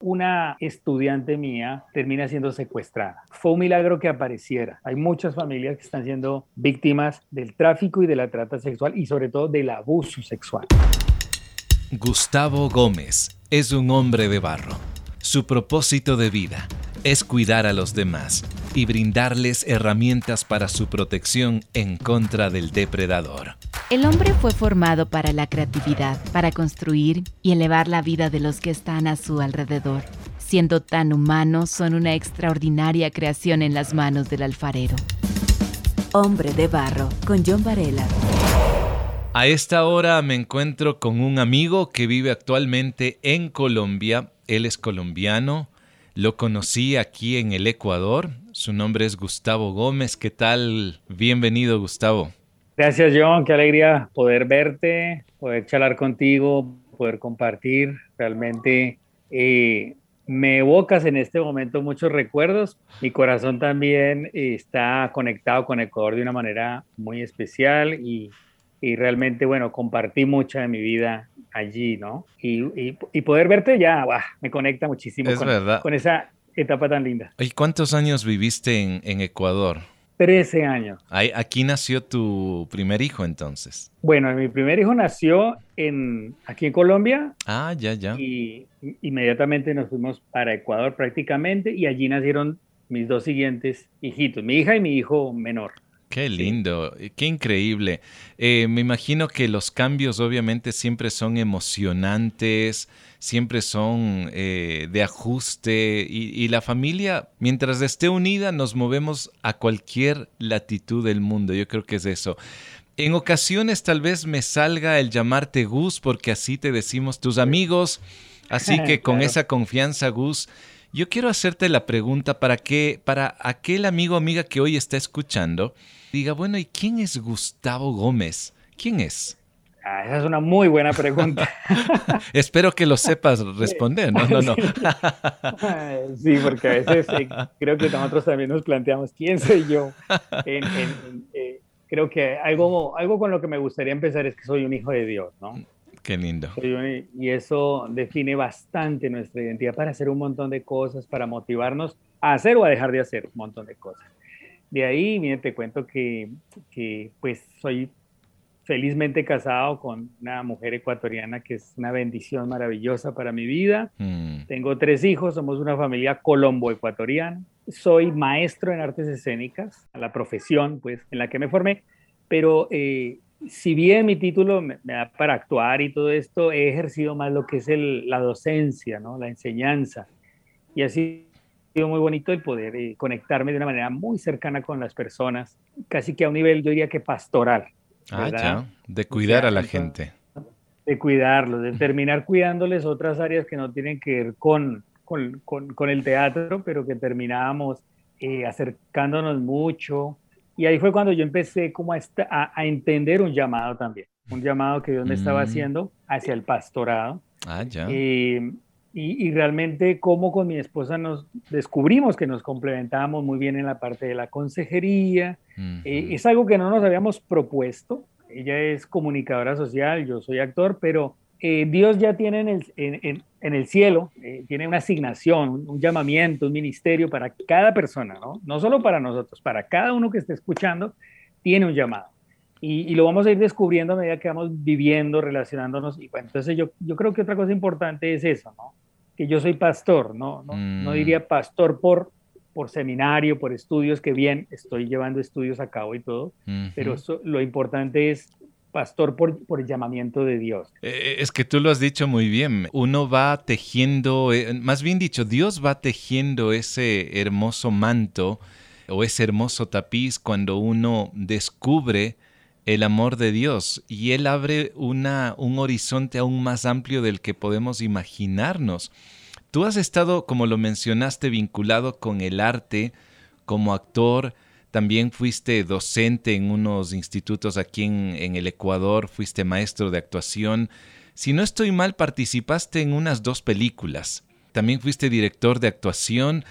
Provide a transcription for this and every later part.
una estudiante mía termina siendo secuestrada. Fue un milagro que apareciera. Hay muchas familias que están siendo víctimas del tráfico y de la trata sexual y sobre todo del abuso sexual. Gustavo Gómez es un hombre de barro. Su propósito de vida es cuidar a los demás y brindarles herramientas para su protección en contra del depredador. El hombre fue formado para la creatividad, para construir y elevar la vida de los que están a su alrededor. Siendo tan humanos, son una extraordinaria creación en las manos del alfarero. Hombre de Barro, con John Varela. A esta hora me encuentro con un amigo que vive actualmente en Colombia. Él es colombiano. Lo conocí aquí en el Ecuador. Su nombre es Gustavo Gómez. ¿Qué tal? Bienvenido, Gustavo. Gracias, John. Qué alegría poder verte, poder charlar contigo, poder compartir. Realmente eh, me evocas en este momento muchos recuerdos. Mi corazón también está conectado con Ecuador de una manera muy especial y, realmente, bueno, compartí mucha de mi vida allí, ¿no? Y, poder verte ya, me conecta muchísimo con, esa etapa tan linda. ¿Y cuántos años viviste en, en Ecuador? 13 años. Aquí nació tu primer hijo entonces. Bueno, mi primer hijo nació en, aquí en Colombia. Ah, ya, ya. Y inmediatamente nos fuimos para Ecuador prácticamente y allí nacieron mis dos siguientes hijitos, mi hija y mi hijo menor. Qué lindo, qué increíble. Eh, me imagino que los cambios obviamente siempre son emocionantes, siempre son eh, de ajuste y, la familia, mientras esté unida, nos movemos a cualquier latitud del mundo. Yo creo que es eso. En ocasiones tal vez me salga el llamarte Gus porque así te decimos tus amigos. Así que con esa confianza, Gus, yo quiero hacerte la pregunta para que, para aquel amigo o amiga que hoy está escuchando, diga, bueno, ¿y quién es Gustavo Gómez? ¿Quién es? Ah, esa es una muy buena pregunta. Espero que lo sepas responder, ¿no? No, no. sí, porque a veces eh, creo que nosotros también nos planteamos quién soy yo. Eh, creo que algo, algo con lo que me gustaría empezar es que soy un hijo de Dios, ¿no? Qué lindo. Y eso define bastante nuestra identidad para hacer un montón de cosas, para motivarnos a hacer o a dejar de hacer un montón de cosas. De ahí, miren, te cuento que, que pues soy felizmente casado con una mujer ecuatoriana que es una bendición maravillosa para mi vida. Mm. Tengo tres hijos, somos una familia colombo-ecuatoriana. Soy maestro en artes escénicas, la profesión pues en la que me formé, pero eh, si bien mi título me, da para actuar y todo esto, he ejercido más lo que es la docencia, ¿no? la enseñanza. Y así sido muy bonito el poder eh, conectarme de una manera muy cercana con las personas, casi que a un nivel, yo diría que pastoral. Ah, ya, de cuidar a la gente. De cuidarlos, de terminar cuidándoles otras áreas que no tienen que ver con, con, con, el teatro, pero que terminábamos eh, acercándonos mucho. Y ahí fue cuando yo empecé como a, a, entender un llamado también, un llamado que Dios me estaba mm. haciendo hacia el pastorado. Ah, ya. Eh, y, y, realmente cómo con mi esposa nos descubrimos que nos complementábamos muy bien en la parte de la consejería. Eh, es algo que no nos habíamos propuesto. Ella es comunicadora social, yo soy actor, pero eh, Dios ya tiene en el, en, en, el cielo, eh, tiene una asignación, un, llamamiento, un ministerio para cada persona, ¿no? No solo para nosotros, para cada uno que esté escuchando, tiene un llamado. Y, y, lo vamos a ir descubriendo a medida que vamos viviendo, relacionándonos. Y bueno, entonces yo, yo creo que otra cosa importante es eso, ¿no? que yo soy pastor, no, no, no mm. diría pastor por, por seminario, por estudios, que bien, estoy llevando estudios a cabo y todo, pero lo importante es pastor por, el llamamiento de Dios. Eh, eh, es que tú lo has dicho muy bien. Uno va tejiendo, eh, más bien dicho, Dios va tejiendo ese hermoso manto o ese hermoso tapiz cuando uno descubre el amor de Dios y Él abre una, un horizonte aún más amplio del que podemos imaginarnos. Tú has estado, como lo mencionaste, vinculado con el arte como actor, también fuiste docente en unos institutos aquí en, en el Ecuador, fuiste maestro de actuación. Si no estoy mal, participaste en unas dos películas. También fuiste director de actuación.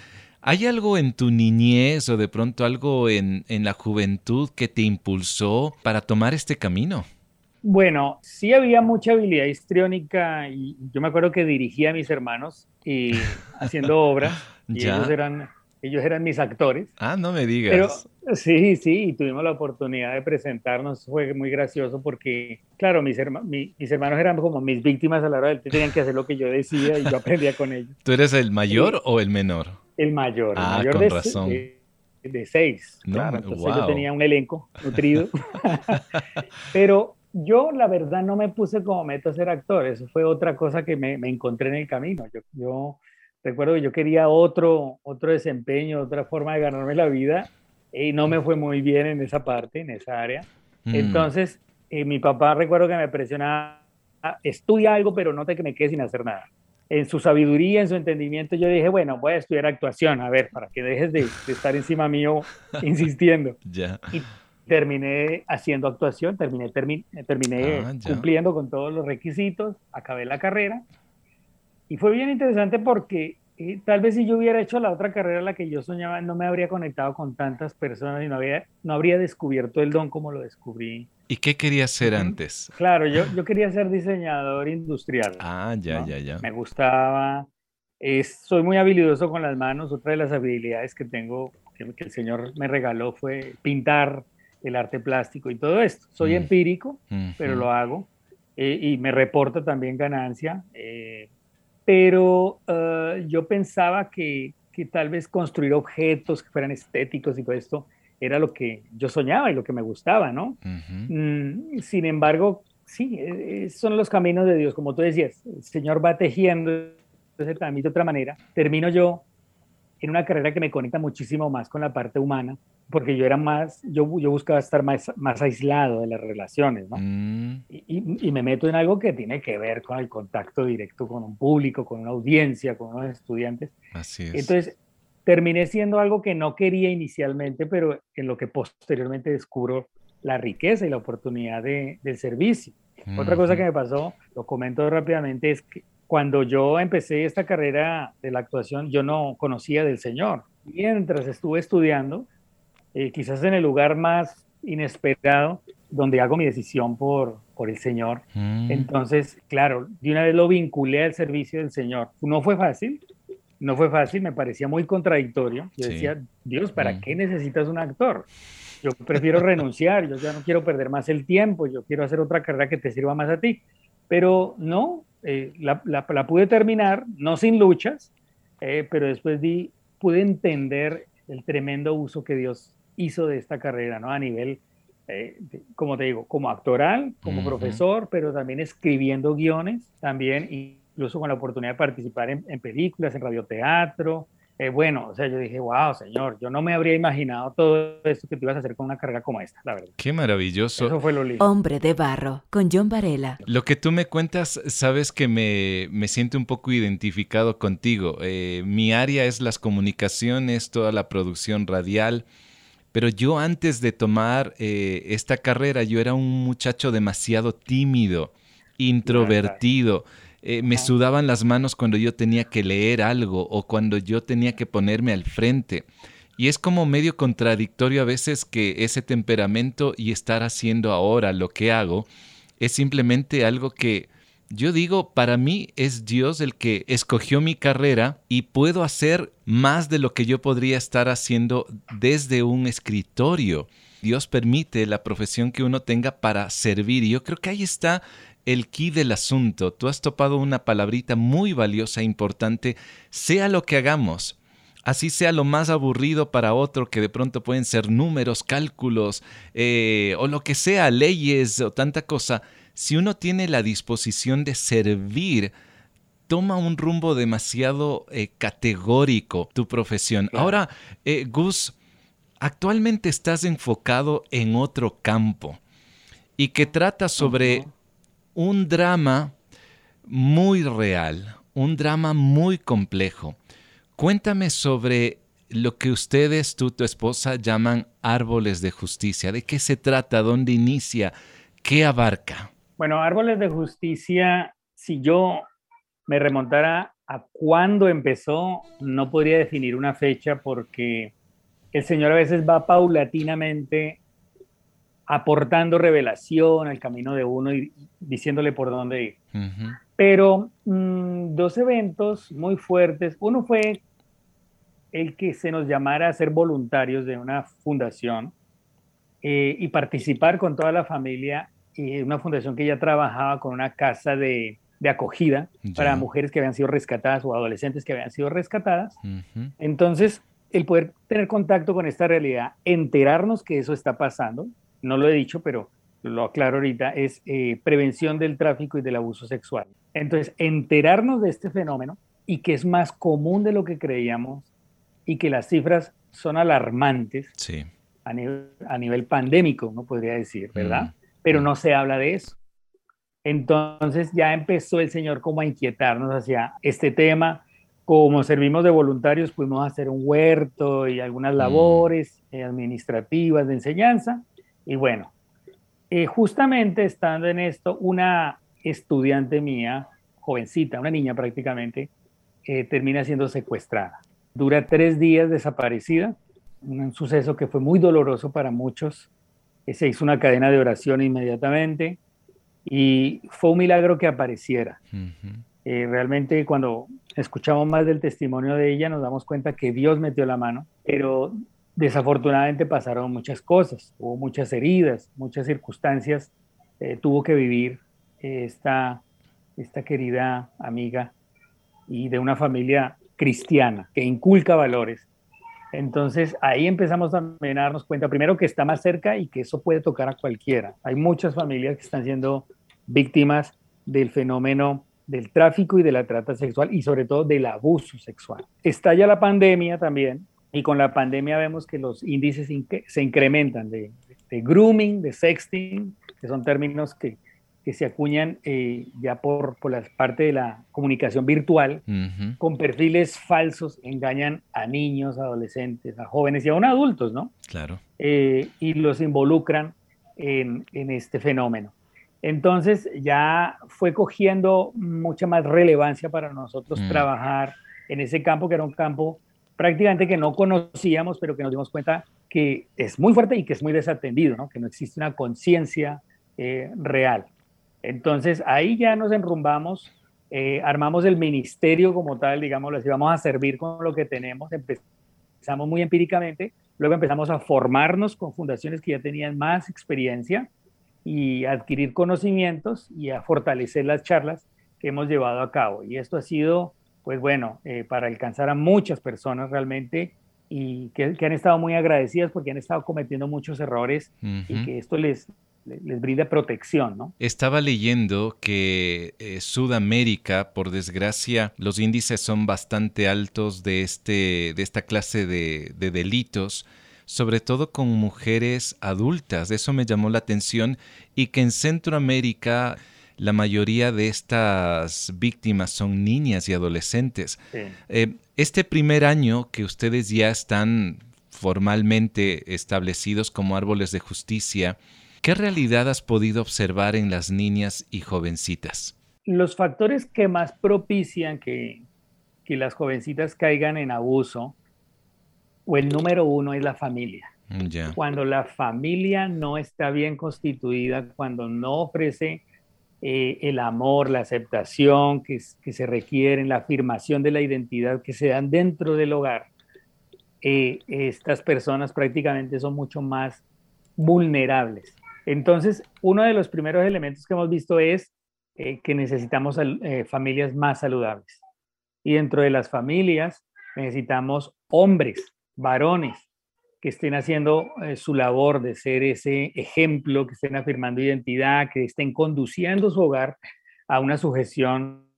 ¿Hay algo en tu niñez o de pronto algo en, la juventud que te impulsó para tomar este camino? Bueno, sí había mucha habilidad histriónica y yo me acuerdo que dirigía a mis hermanos y haciendo obras y ellos eran ellos eran mis actores. Ah, no me digas. Pero sí, sí, y tuvimos la oportunidad de presentarnos, fue muy gracioso porque, claro, mis, mis hermanos eran como mis víctimas a la hora del tenían que hacer lo que yo decía y yo aprendía con ellos. ¿Tú eres el mayor o el menor? El mayor. Ah, el mayor con de, razón. De, seis. claro, entonces yo tenía un elenco nutrido. Pero yo, la verdad, no me puse como meta ser actor. Eso fue otra cosa que me, me encontré en el camino. Yo, yo recuerdo que yo quería otro, otro desempeño, otra forma de ganarme la vida y no me fue muy bien en esa parte, en esa área. Mm. Entonces, eh, mi papá recuerdo que me presionaba, estudia algo, pero no te que me quede sin hacer nada. En su sabiduría, en su entendimiento, yo dije, bueno, voy a estudiar actuación, a ver, para que dejes de, estar encima mío insistiendo. Ya. Y terminé haciendo actuación, terminé, terminé ah, cumpliendo con todos los requisitos, acabé la carrera y fue bien interesante porque eh, tal vez si yo hubiera hecho la otra carrera, la que yo soñaba, no me habría conectado con tantas personas y no, había, no habría descubierto el don como lo descubrí. ¿Y qué querías ser antes? Claro, yo, yo quería ser diseñador industrial. Ah, ya, ya, ya. Me gustaba, soy muy habilidoso con las manos. Otra de las habilidades que tengo, que, el Señor me regaló, fue pintar el arte plástico y todo esto. Soy mm. empírico, pero lo hago. Eh, y me reporta también ganancia. Eh, pero eh, yo pensaba que, que, tal vez construir objetos que fueran estéticos y todo esto era lo que yo soñaba y lo que me gustaba, ¿no? Mm, sin embargo, sí, eh, son los caminos de Dios, como tú decías, el Señor va tejiendo ese camino de otra manera. Termino yo en una carrera que me conecta muchísimo más con la parte humana, porque yo era más, yo, yo buscaba estar más, más aislado de las relaciones, ¿no? Mm. Y, y, me meto en algo que tiene que ver con el contacto directo con un público, con una audiencia, con unos estudiantes. Así es. Entonces, terminé siendo algo que no quería inicialmente, pero en lo que posteriormente descubro la riqueza y la oportunidad de, del servicio. Otra cosa que me pasó, lo comento rápidamente, es que cuando yo empecé esta carrera de la actuación, yo no conocía del Señor. Mientras estuve estudiando, eh, quizás en el lugar más inesperado, donde hago mi decisión por, por el Señor. Mm. Entonces, claro, de una vez lo vinculé al servicio del Señor. No fue fácil, no fue fácil, me parecía muy contradictorio. Yo decía, Dios, ¿para mm. qué necesitas un actor? Yo prefiero renunciar, yo ya no quiero perder más el tiempo, yo quiero hacer otra carrera que te sirva más a ti. Pero no, eh, la, la, pude terminar, no sin luchas, eh, pero después di, pude entender el tremendo uso que Dios hizo de esta carrera, ¿no? A nivel, eh, como te digo, como actoral, como profesor, pero también escribiendo guiones, también incluso con la oportunidad de participar en, en películas, en radioteatro, eh, bueno, o sea, yo dije, wow, señor, yo no me habría imaginado todo esto que tú ibas a hacer con una carrera como esta, la verdad. Qué maravilloso. Eso fue lo lindo. Hombre de barro, con John Varela. Lo que tú me cuentas, sabes que me, me siento un poco identificado contigo. Eh, mi área es las comunicaciones, toda la producción radial. Pero yo antes de tomar eh, esta carrera, yo era un muchacho demasiado tímido, introvertido. Eh, me sudaban las manos cuando yo tenía que leer algo o cuando yo tenía que ponerme al frente. Y es como medio contradictorio a veces que ese temperamento y estar haciendo ahora lo que hago es simplemente algo que yo digo, para mí es Dios el que escogió mi carrera y puedo hacer más de lo que yo podría estar haciendo desde un escritorio. Dios permite la profesión que uno tenga para servir. Y yo creo que ahí está el key del asunto. Tú has topado una palabrita muy valiosa e importante, sea lo que hagamos. Así sea lo más aburrido para otro, que de pronto pueden ser números, cálculos, eh, o lo que sea, leyes o tanta cosa. Si uno tiene la disposición de servir, toma un rumbo demasiado eh, categórico tu profesión. Ahora, eh, Gus, actualmente estás enfocado en otro campo y que trata sobre un drama muy real, un drama muy complejo. Cuéntame sobre lo que ustedes, tú, tu esposa, llaman árboles de justicia. ¿De qué se trata? ¿Dónde inicia? ¿Qué abarca? Bueno, árboles de justicia, si yo me remontara a cuándo empezó, no podría definir una fecha porque el Señor a veces va paulatinamente aportando revelación al camino de uno y diciéndole por dónde ir. Pero mm, dos eventos muy fuertes. Uno fue el que se nos llamara a ser voluntarios de una fundación eh, y participar con toda la familia, y una fundación que ya trabajaba con una casa de, acogida para mujeres que habían sido rescatadas o adolescentes que habían sido rescatadas. Entonces, el poder tener contacto con esta realidad, enterarnos que eso está pasando, no lo he dicho, pero lo aclaro ahorita, es eh, prevención del tráfico y del abuso sexual. Entonces, enterarnos de este fenómeno y que es más común de lo que creíamos y que las cifras son alarmantes a, nivel, pandémico, no podría decir, ¿verdad? Mm. Pero no se habla de eso. Entonces ya empezó el Señor como a inquietarnos hacia este tema. Como servimos de voluntarios, pudimos hacer un huerto y algunas mm. labores eh, administrativas de enseñanza. Y bueno, eh, justamente estando en esto, una estudiante mía, jovencita, una niña prácticamente, eh, termina siendo secuestrada. Dura tres días desaparecida, un suceso que fue muy doloroso para muchos. Eh, se hizo una cadena de oración inmediatamente y fue un milagro que apareciera. realmente cuando escuchamos más del testimonio de ella nos damos cuenta que Dios metió la mano, pero Desafortunadamente pasaron muchas cosas, hubo muchas heridas, muchas circunstancias, eh, tuvo que vivir eh, esta, esta querida amiga y de una familia cristiana que inculca valores. Entonces ahí empezamos también a darnos cuenta, primero que está más cerca y que eso puede tocar a cualquiera. Hay muchas familias que están siendo víctimas del fenómeno del tráfico y de la trata sexual y sobre todo del abuso sexual. Estalla la pandemia también y con la pandemia vemos que los índices se incrementan de, grooming, de sexting, que son términos que, que se acuñan eh, ya por, por la parte de la comunicación virtual, con perfiles falsos, engañan a niños, adolescentes, a jóvenes y aún a adultos, ¿no? Claro. Eh, y los involucran en, en, este fenómeno. Entonces ya fue cogiendo mucha más relevancia para nosotros mm. trabajar en ese campo, que era un campo prácticamente que no conocíamos, pero que nos dimos cuenta que es muy fuerte y que es muy desatendido, que no existe una conciencia eh, real. Entonces ahí ya nos enrumbamos, eh, armamos el ministerio como tal, digamos, así, vamos a servir con lo que tenemos, empezamos muy empíricamente, luego empezamos a formarnos con fundaciones que ya tenían más experiencia y adquirir conocimientos y a fortalecer las charlas que hemos llevado a cabo. Y esto ha sido pues bueno, eh, para alcanzar a muchas personas realmente y que, han estado muy agradecidas porque han estado cometiendo muchos errores y que esto les, les brinda protección, ¿no? Estaba leyendo que eh, Sudamérica, por desgracia, los índices son bastante altos de, este, de esta clase de, de delitos sobre todo con mujeres adultas. Eso me llamó la atención y que en Centroamérica la mayoría de estas víctimas son niñas y adolescentes. Eh, este primer año que ustedes ya están formalmente establecidos como árboles de justicia, ¿qué realidad has podido observar en las niñas y jovencitas? Los factores que más propician que, que las jovencitas caigan en abuso, o el número uno es la familia. Mm, cuando la familia no está bien constituida, cuando no ofrece eh, el amor, la aceptación que, se requieren, la afirmación de la identidad que se dan dentro del hogar, eh, estas personas prácticamente son mucho más vulnerables. Entonces, uno de los primeros elementos que hemos visto es eh, que necesitamos familias más saludables. Y dentro de las familias necesitamos hombres, varones, que estén haciendo eh, su labor de ser ese ejemplo, que estén afirmando identidad, que estén conduciendo su hogar a una sujeción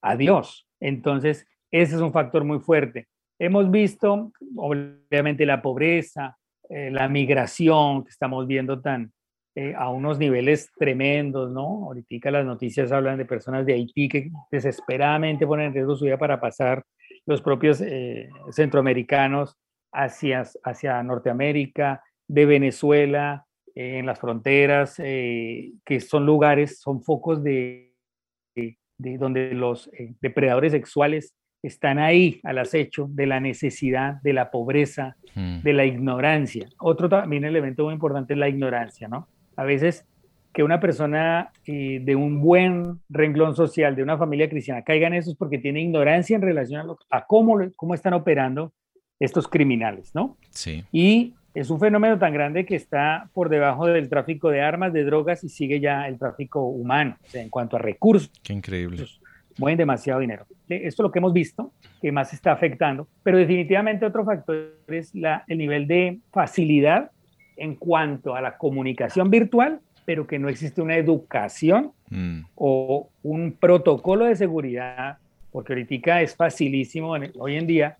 a Dios. Entonces, ese es un factor muy fuerte. Hemos visto, obviamente, la pobreza, eh, la migración que estamos viendo tan eh, a unos niveles tremendos, ¿no? Ahorita las noticias hablan de personas de Haití que desesperadamente ponen en riesgo su vida para pasar, los propios centroamericanos hacia, hacia Norteamérica, de Venezuela, eh, en las fronteras, eh, que son lugares, son focos de, de, donde los eh, depredadores sexuales están ahí al acecho de la necesidad, de la pobreza, mm. de la ignorancia. Otro también elemento muy importante es la ignorancia, ¿no? A veces que una persona de un buen renglón social, de una familia cristiana, caiga en eso es porque tiene ignorancia en relación a, cómo, cómo están operando estos criminales, ¿no? Sí. Y es un fenómeno tan grande que está por debajo del tráfico de armas, de drogas y sigue ya el tráfico humano, o sea, en cuanto a recursos. Qué increíble. Mueven demasiado dinero. Esto es lo que hemos visto, que más está afectando, pero definitivamente otro factor es la, el nivel de facilidad en cuanto a la comunicación virtual, pero que no existe una educación mm. o un protocolo de seguridad, porque ahorita es facilísimo hoy en día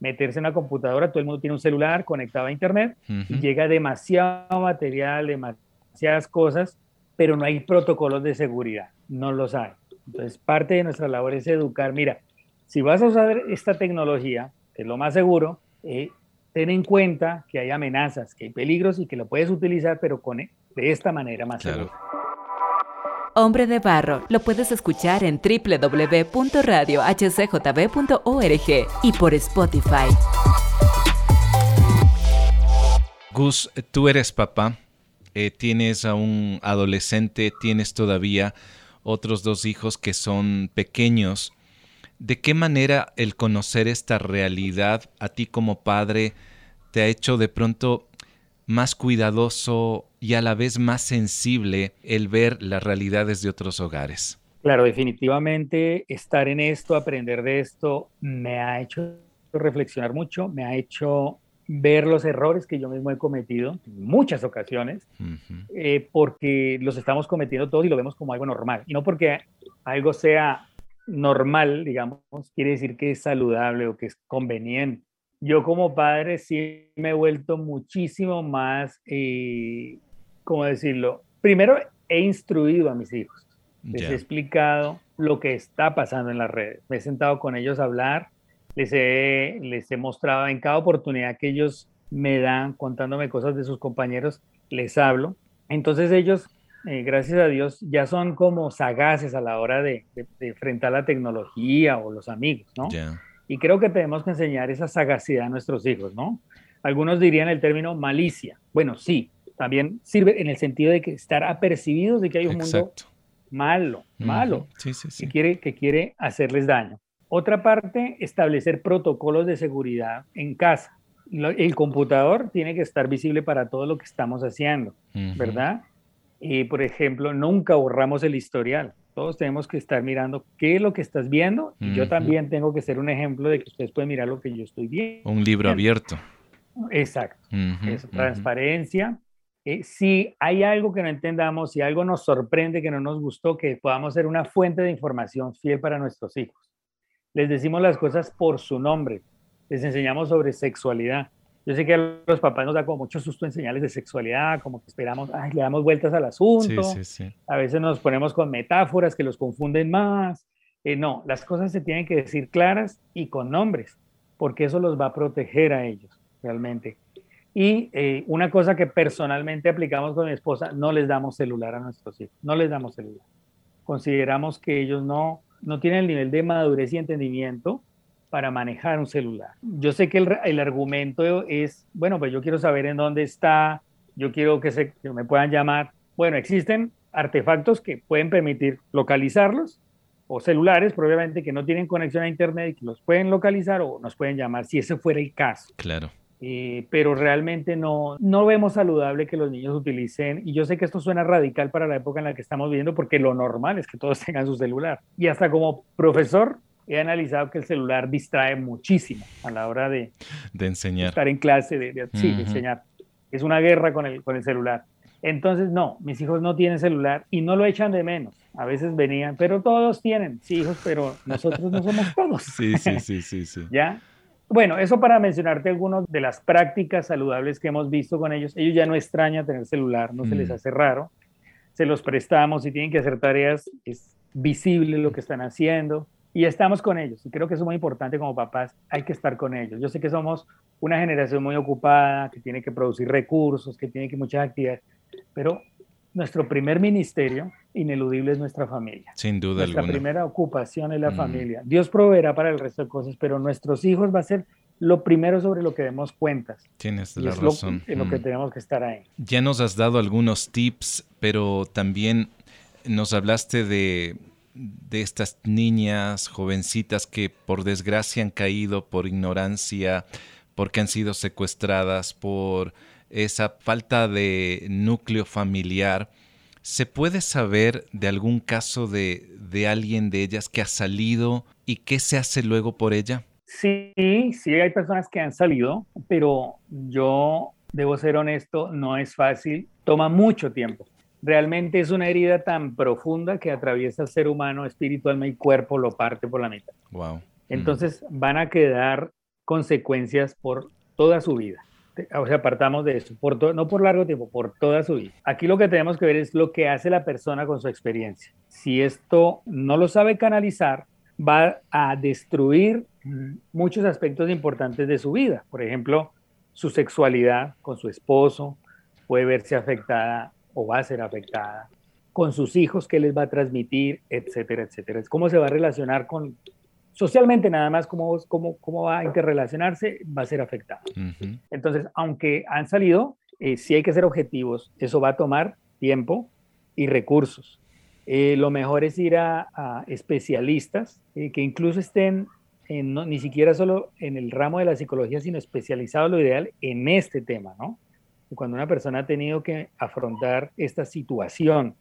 meterse en una computadora, todo el mundo tiene un celular conectado a internet y llega demasiado material, demasiadas cosas, pero no hay protocolos de seguridad, no los hay. Entonces, parte de nuestra labor es educar, mira, si vas a usar esta tecnología, que es lo más seguro, eh, ten en cuenta que hay amenazas, que hay peligros y que lo puedes utilizar, pero con, de esta manera más segura. Hombre de Barro lo puedes escuchar en www.radiohcjb.org y por Spotify. Gus, tú eres papá, eh, tienes a un adolescente, tienes todavía otros dos hijos que son pequeños. ¿De qué manera el conocer esta realidad a ti como padre te ha hecho de pronto más cuidadoso y a la vez más sensible el ver las realidades de otros hogares. Claro, definitivamente estar en esto, aprender de esto, me ha hecho reflexionar mucho, me ha hecho ver los errores que yo mismo he cometido en muchas ocasiones, eh, porque los estamos cometiendo todos y lo vemos como algo normal. Y no porque algo sea normal, digamos, quiere decir que es saludable o que es conveniente yo como padre sí me he vuelto muchísimo más, eh, ¿cómo decirlo? Primero he instruido a mis hijos, les he explicado lo que está pasando en las redes, me he sentado con ellos a hablar, les he, les he mostrado en cada oportunidad que ellos me dan contándome cosas de sus compañeros, les hablo. Entonces ellos, eh, gracias a Dios, ya son como sagaces a la hora de, enfrentar la tecnología o los amigos, ¿no? Y creo que tenemos que enseñar esa sagacidad a nuestros hijos, ¿no? Algunos dirían el término malicia. Bueno, sí, también sirve en el sentido de que estar apercibidos de que hay un mundo malo, malo, Que, quiere, que quiere hacerles daño. Otra parte, establecer protocolos de seguridad en casa. El computador tiene que estar visible para todo lo que estamos haciendo, ¿verdad? Y, por ejemplo, nunca borramos el historial. Todos tenemos que estar mirando qué es lo que estás viendo y yo también tengo que ser un ejemplo de que ustedes pueden mirar lo que yo estoy viendo. Un libro abierto. Exacto. es transparencia. Eh, si hay algo que no entendamos, si algo nos sorprende, que no nos gustó, que podamos ser una fuente de información fiel para nuestros hijos. Les decimos las cosas por su nombre. Les enseñamos sobre sexualidad. Yo sé que a los papás nos da como mucho susto en señales de sexualidad, como que esperamos, ay, le damos vueltas al asunto. A veces nos ponemos con metáforas que los confunden más. Eh, no, las cosas se tienen que decir claras y con nombres, porque eso los va a proteger a ellos, realmente. Y eh, una cosa que personalmente aplicamos con mi esposa, no les damos celular a nuestros hijos, no les damos celular. Consideramos que ellos no, no tienen el nivel de madurez y entendimiento para manejar un celular. Yo sé que el, argumento es, bueno, pues yo quiero saber en dónde está, yo quiero que, se, me puedan llamar. Bueno, existen artefactos que pueden permitir localizarlos o celulares probablemente que no tienen conexión a internet y que los pueden localizar o nos pueden llamar si ese fuera el caso. Claro. Eh, pero realmente no, no vemos saludable que los niños utilicen, y yo sé que esto suena radical para la época en la que estamos viviendo, porque lo normal es que todos tengan su celular. Y hasta como profesor, he analizado que el celular distrae muchísimo a la hora de, de enseñar. Estar en clase, de, sí, de enseñar. Es una guerra con el, con el celular. Entonces, no, mis hijos no tienen celular y no lo echan de menos. A veces venían, pero todos tienen, sí, hijos, pero nosotros no somos todos. Sí, sí, sí, sí, sí. ¿Ya? Bueno, eso para mencionarte algunas de las prácticas saludables que hemos visto con ellos. Ellos ya no extrañan tener celular, no se les mm. hace raro. Se los prestamos y tienen que hacer tareas, es visible lo que están haciendo y estamos con ellos. Y creo que eso es muy importante como papás, hay que estar con ellos. Yo sé que somos una generación muy ocupada, que tiene que producir recursos, que tiene que muchas actividades, pero nuestro primer ministerio ineludible es nuestra familia. Sin duda nuestra alguna. primera ocupación es la mm. familia. Dios proveerá para el resto de cosas, pero nuestros hijos va a ser lo primero sobre lo que demos cuentas. Tienes la razón. Lo, en lo que mm. tenemos que estar ahí. Ya nos has dado algunos tips, pero también nos hablaste de, de estas niñas jovencitas que por desgracia han caído por ignorancia, porque han sido secuestradas, por esa falta de núcleo familiar. ¿Se puede saber de algún caso de, de alguien de ellas que ha salido y qué se hace luego por ella? Sí, sí hay personas que han salido, pero yo debo ser honesto, no es fácil, toma mucho tiempo. Realmente es una herida tan profunda que atraviesa el ser humano, espíritu, alma y cuerpo, lo parte por la mitad. Wow. Entonces van a quedar consecuencias por toda su vida. O sea, apartamos de eso, por no por largo tiempo, por toda su vida. Aquí lo que tenemos que ver es lo que hace la persona con su experiencia. Si esto no lo sabe canalizar, va a destruir muchos aspectos importantes de su vida. Por ejemplo, su sexualidad con su esposo puede verse afectada o va a ser afectada, con sus hijos, qué les va a transmitir, etcétera, etcétera. Es cómo se va a relacionar con, socialmente nada más, cómo, cómo, cómo va a interrelacionarse, va a ser afectado. Entonces, aunque han salido, eh, sí hay que ser objetivos, eso va a tomar tiempo y recursos. Eh, lo mejor es ir a, especialistas eh, que incluso estén en, no, ni siquiera solo en el ramo de la psicología, sino especializados, lo ideal, en este tema, ¿no? Cuando una persona ha tenido que afrontar esta situación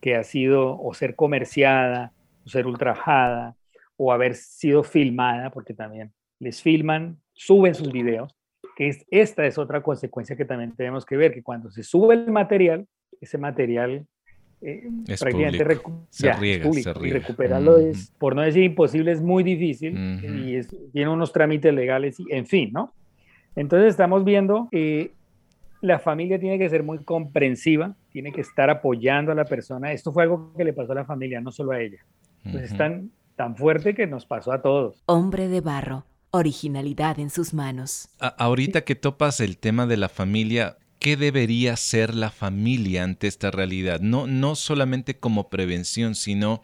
que ha sido o ser comerciada, o ser ultrajada, o haber sido filmada, porque también les filman, suben sus videos, que es, esta es otra consecuencia que también tenemos que ver, que cuando se sube el material, ese material eh, prácticamente se, riega, se riega. y recuperarlo es, por no decir imposible, es muy difícil y tiene unos trámites legales, y, en fin, ¿no? Entonces estamos viendo eh, la familia tiene que ser muy comprensiva, tiene que estar apoyando a la persona. Esto fue algo que le pasó a la familia, no solo a ella. Pues es tan, tan fuerte que nos pasó a todos. Hombre de barro, originalidad en sus manos. ahorita que topas el tema de la familia, ¿qué debería ser la familia ante esta realidad? No, no solamente como prevención, sino,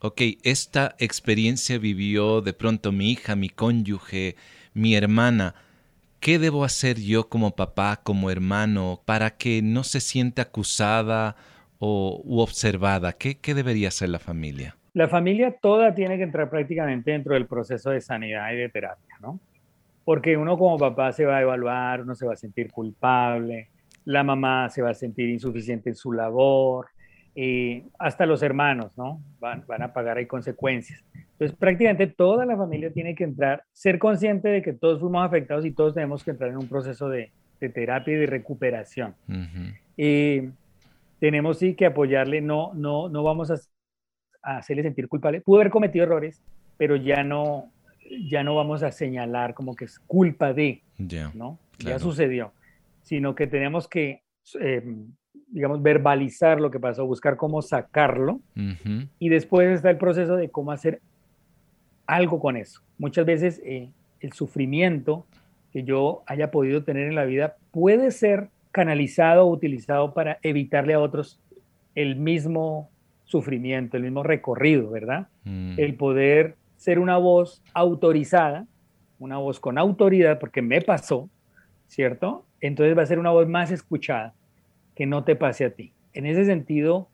ok, esta experiencia vivió de pronto mi hija, mi cónyuge, mi hermana ¿Qué debo hacer yo como papá, como hermano, para que no se sienta acusada o u observada? ¿Qué, ¿Qué debería hacer la familia? La familia toda tiene que entrar prácticamente dentro del proceso de sanidad y de terapia, ¿no? Porque uno como papá se va a evaluar, uno se va a sentir culpable, la mamá se va a sentir insuficiente en su labor, y hasta los hermanos, ¿no? Van, van a pagar ahí consecuencias. Entonces, prácticamente toda la familia tiene que entrar, ser consciente de que todos fuimos afectados y todos tenemos que entrar en un proceso de, terapia y de recuperación. y tenemos sí que apoyarle, no, no, no vamos a, hacerle sentir culpable. Pudo haber cometido errores, pero ya no, ya no vamos a señalar como que es culpa de, ¿no? Ya sucedió, sino que tenemos que em, digamos, verbalizar lo que pasó, buscar cómo sacarlo. Y después está el proceso de cómo hacer algo con eso. Muchas veces eh, el sufrimiento que yo haya podido tener en la vida puede ser canalizado o utilizado para evitarle a otros el mismo sufrimiento, el mismo recorrido, ¿verdad? Mm. El poder ser una voz autorizada, una voz con autoridad, porque me pasó, ¿cierto? Entonces va a ser una voz más escuchada que no te pase a ti. En ese sentido,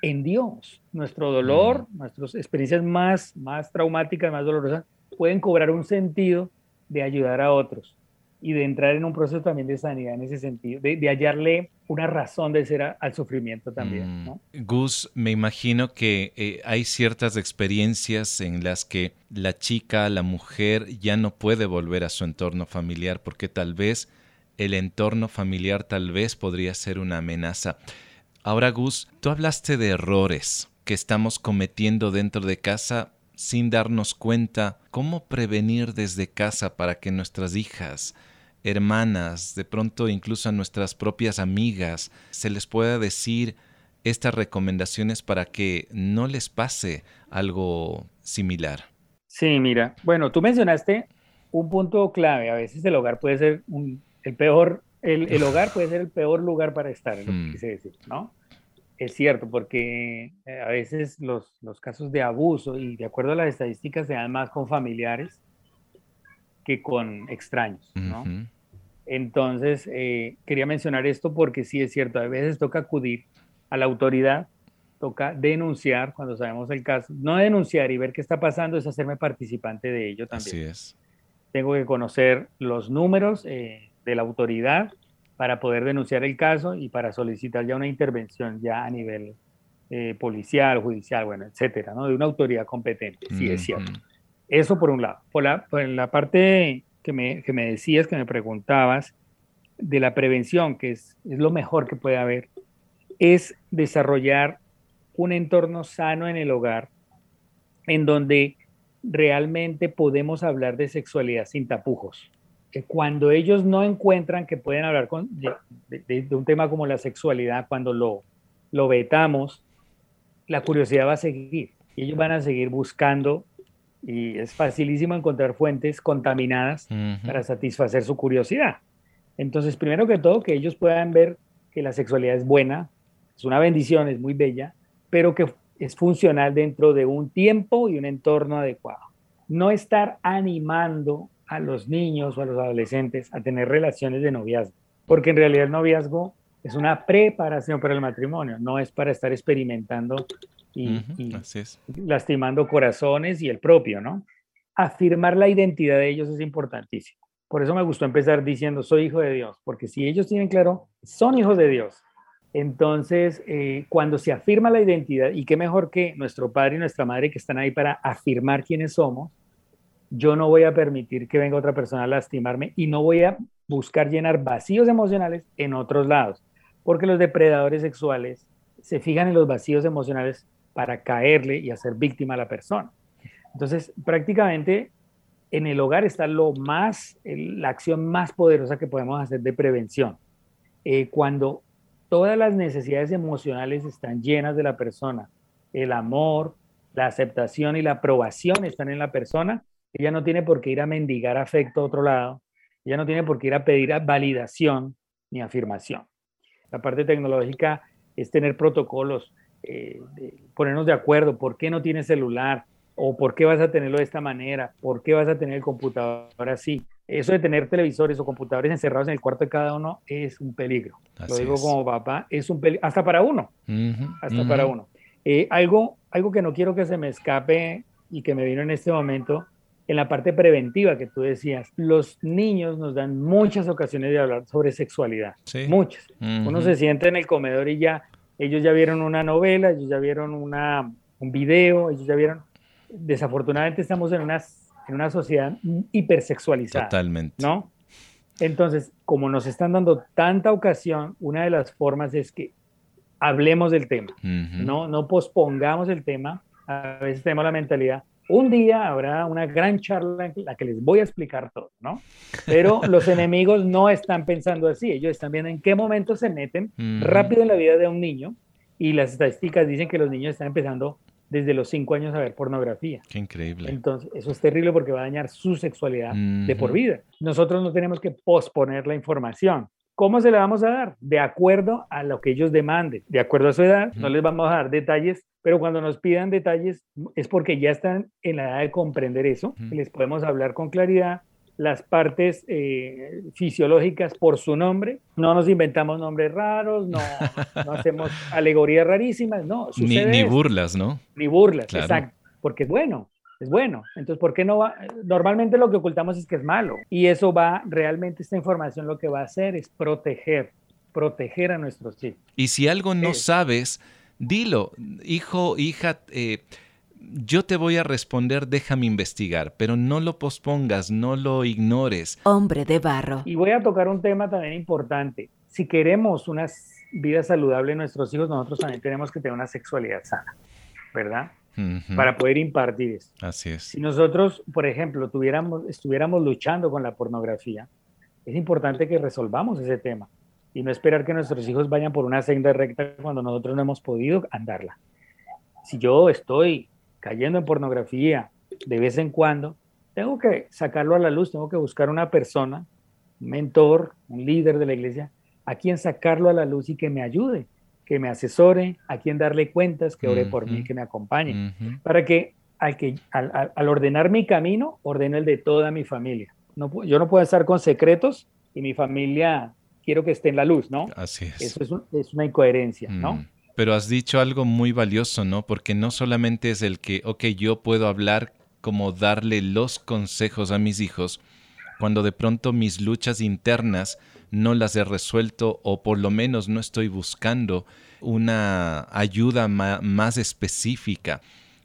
en Dios, nuestro dolor, nuestras experiencias más, más traumáticas, más dolorosas, pueden cobrar un sentido de ayudar a otros y de entrar en un proceso también de sanidad en ese sentido, de, hallarle una razón de ser al sufrimiento también. ¿no? Mm. Gus, me imagino que eh, hay ciertas experiencias en las que la chica, la mujer, ya no puede volver a su entorno familiar porque tal vez el entorno familiar tal vez podría ser una amenaza. Ahora, Gus, tú hablaste de errores que estamos cometiendo dentro de casa sin darnos cuenta. ¿Cómo prevenir desde casa para que nuestras hijas, hermanas, de pronto incluso a nuestras propias amigas, se les pueda decir estas recomendaciones para que no les pase algo similar? Sí, mira, bueno, tú mencionaste un punto clave. A veces el hogar puede ser un el peor, el, hogar puede ser el peor lugar para estar, lo que mm. quise decir, ¿no? Es cierto, porque eh, a veces los, los, casos de abuso, y de acuerdo a las estadísticas, se dan más con familiares que con extraños, ¿no? Entonces, eh, quería mencionar esto porque sí es cierto, a veces toca acudir a la autoridad, toca denunciar cuando sabemos el caso. No denunciar y ver qué está pasando es hacerme participante de ello también. Así es. Tengo que conocer los números eh, de la autoridad para poder denunciar el caso y para solicitar ya una intervención ya a nivel eh, policial, judicial, bueno, etcétera, ¿no? De una autoridad competente, sí es cierto. Eso por un lado. Por la, por la parte que me, que me decías, que me preguntabas, de la prevención, que es, es lo mejor que puede haber, es desarrollar un entorno sano en el hogar en donde realmente podemos hablar de sexualidad sin tapujos. Que cuando ellos no encuentran que pueden hablar con, de, un tema como la sexualidad, cuando lo, lo vetamos, la curiosidad va a seguir. Y ellos van a seguir buscando y es facilísimo encontrar fuentes contaminadas para satisfacer su curiosidad. Entonces, primero que todo, que ellos puedan ver que la sexualidad es buena, es una bendición, es muy bella, pero que es funcional dentro de un tiempo y un entorno adecuado. No estar animando a los niños o a los adolescentes a tener relaciones de noviazgo, porque en realidad el noviazgo es una preparación para el matrimonio, no es para estar experimentando y, lastimando corazones y el propio, ¿no? Afirmar la identidad de ellos es importantísimo. Por eso me gustó empezar diciendo, soy hijo de Dios, porque si ellos tienen claro, son hijos de Dios. Entonces, eh, cuando se afirma la identidad, y qué mejor que nuestro padre y nuestra madre que están ahí para afirmar quiénes somos, yo no voy a permitir que venga otra persona a lastimarme y no voy a buscar llenar vacíos emocionales en otros lados, porque los depredadores sexuales se fijan en los vacíos emocionales para caerle y hacer víctima a la persona. Entonces, prácticamente en el hogar está lo más, la acción más poderosa que podemos hacer de prevención. Eh, cuando todas las necesidades emocionales están llenas de la persona, el amor, la aceptación y la aprobación están en la persona, ella no tiene por qué ir a mendigar afecto a otro lado, ella no tiene por qué ir a pedir validación ni afirmación. La parte tecnológica es tener protocolos, eh, ponernos de acuerdo, ¿por qué no tienes celular? ¿O por qué vas a tenerlo de esta manera? ¿Por qué vas a tener el computador así? Eso de tener televisores o computadores encerrados en el cuarto de cada uno es un peligro. Lo digo como papá, es un peligro, hasta para uno, hasta para uno. Eh, algo, algo que no quiero que se me escape y que me vino en este momento, en la parte preventiva que tú decías, los niños nos dan muchas ocasiones de hablar sobre sexualidad, muchas. Uno se siente en el comedor y ya ellos ya vieron una novela, ellos ya vieron una, un video, ellos ya vieron... Desafortunadamente estamos en una, en una sociedad hipersexualizada. Totalmente. ¿No? Entonces, como nos están dando tanta ocasión, una de las formas es que hablemos del tema, ¿no? No pospongamos el tema. A veces tenemos la mentalidad, un día habrá una gran charla en la que les voy a explicar todo, ¿no? Pero los enemigos no están pensando así, ellos están viendo en qué momento se meten rápido en la vida de un niño y las estadísticas dicen que los niños están empezando desde los cinco años a ver pornografía. Qué increíble. Entonces, eso es terrible porque va a dañar su sexualidad de por vida. Nosotros no tenemos que posponer la información. ¿Cómo se le vamos a dar? De acuerdo a lo que ellos demanden, de acuerdo a su edad, no les vamos a dar detalles, pero cuando nos pidan detalles es porque ya están en la edad de comprender eso, les podemos hablar con claridad las partes eh, fisiológicas por su nombre, no nos inventamos nombres raros, no, no hacemos alegorías rarísimas, no. Ni, ni, burlas, ¿no? Ni burlas, exacto, porque bueno, es bueno. Entonces, ¿por qué no va? Normalmente lo que ocultamos es que es malo. Y eso va, realmente esta información lo que va a hacer es proteger, proteger a nuestros hijos. Y si algo no sabes, dilo, hijo, hija, eh, yo te voy a responder, déjame investigar, pero no lo pospongas, no lo ignores. Hombre de barro. Y voy a tocar un tema también importante. Si queremos una vida saludable en nuestros hijos, nosotros también tenemos que tener una sexualidad sana, ¿verdad? Para poder impartir eso. Así es. Si nosotros, por ejemplo, tuviéramos, estuviéramos luchando con la pornografía, es importante que resolvamos ese tema y no esperar que nuestros hijos vayan por una senda recta cuando nosotros no hemos podido andarla. Si yo estoy cayendo en pornografía de vez en cuando, tengo que sacarlo a la luz, tengo que buscar una persona, un mentor, un líder de la iglesia, a quien sacarlo a la luz y que me ayude que me asesore, a quien darle cuentas, que ore por mí, que me acompañe, para que al, que al, ordenar mi camino, ordene el de toda mi familia. No, yo no puedo estar con secretos y mi familia quiero que esté en la luz, ¿no? Así es. Eso es, una incoherencia, ¿no? Mm. Pero has dicho algo muy valioso, ¿no? Porque no solamente es el que, ok, yo puedo hablar como darle los consejos a mis hijos, cuando de pronto mis luchas internas no las he resuelto o por lo menos no estoy buscando una ayuda más específica.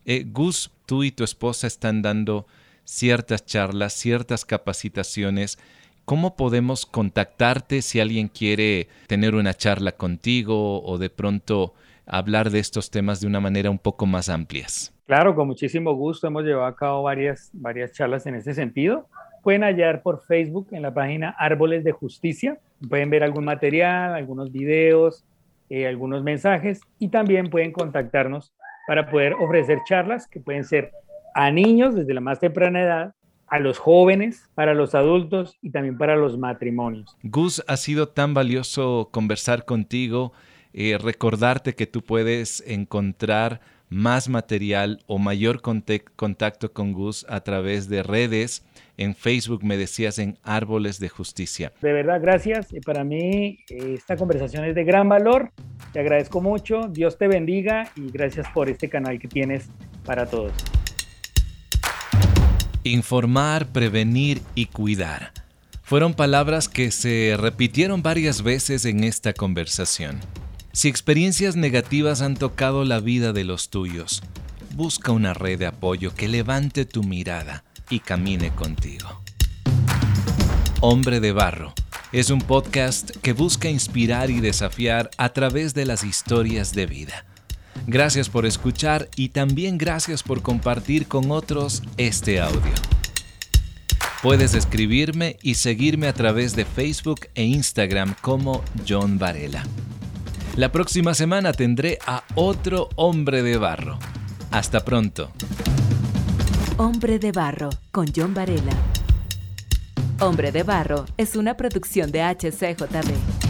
Eh, Gus, tú y tu esposa están dando ciertas charlas, ciertas capacitaciones. ¿Cómo podemos contactarte si alguien quiere tener una charla contigo o de pronto hablar de estos temas de una manera un poco más amplias? Claro, con muchísimo gusto. Hemos llevado a cabo varias, varias charlas en ese sentido pueden hallar por Facebook en la página Árboles de Justicia. Pueden ver algún material, algunos videos, eh, algunos mensajes y también pueden contactarnos para poder ofrecer charlas que pueden ser a niños desde la más temprana edad, a los jóvenes, para los adultos y también para los matrimonios. Gus, ha sido tan valioso conversar contigo, eh, recordarte que tú puedes encontrar más material o mayor contacto con Gus a través de redes. En Facebook me decías en Árboles de Justicia. De verdad, gracias. Para mí esta conversación es de gran valor. Te agradezco mucho. Dios te bendiga y gracias por este canal que tienes para todos. Informar, prevenir y cuidar. Fueron palabras que se repitieron varias veces en esta conversación. Si experiencias negativas han tocado la vida de los tuyos, busca una red de apoyo que levante tu mirada y camine contigo. Hombre de Barro es un podcast que busca inspirar y desafiar a través de las historias de vida. Gracias por escuchar y también gracias por compartir con otros este audio. Puedes escribirme y seguirme a través de Facebook e Instagram como John Varela. La próxima semana tendré a otro hombre de barro. Hasta pronto. Hombre de barro con John Varela. Hombre de barro es una producción de HCJB.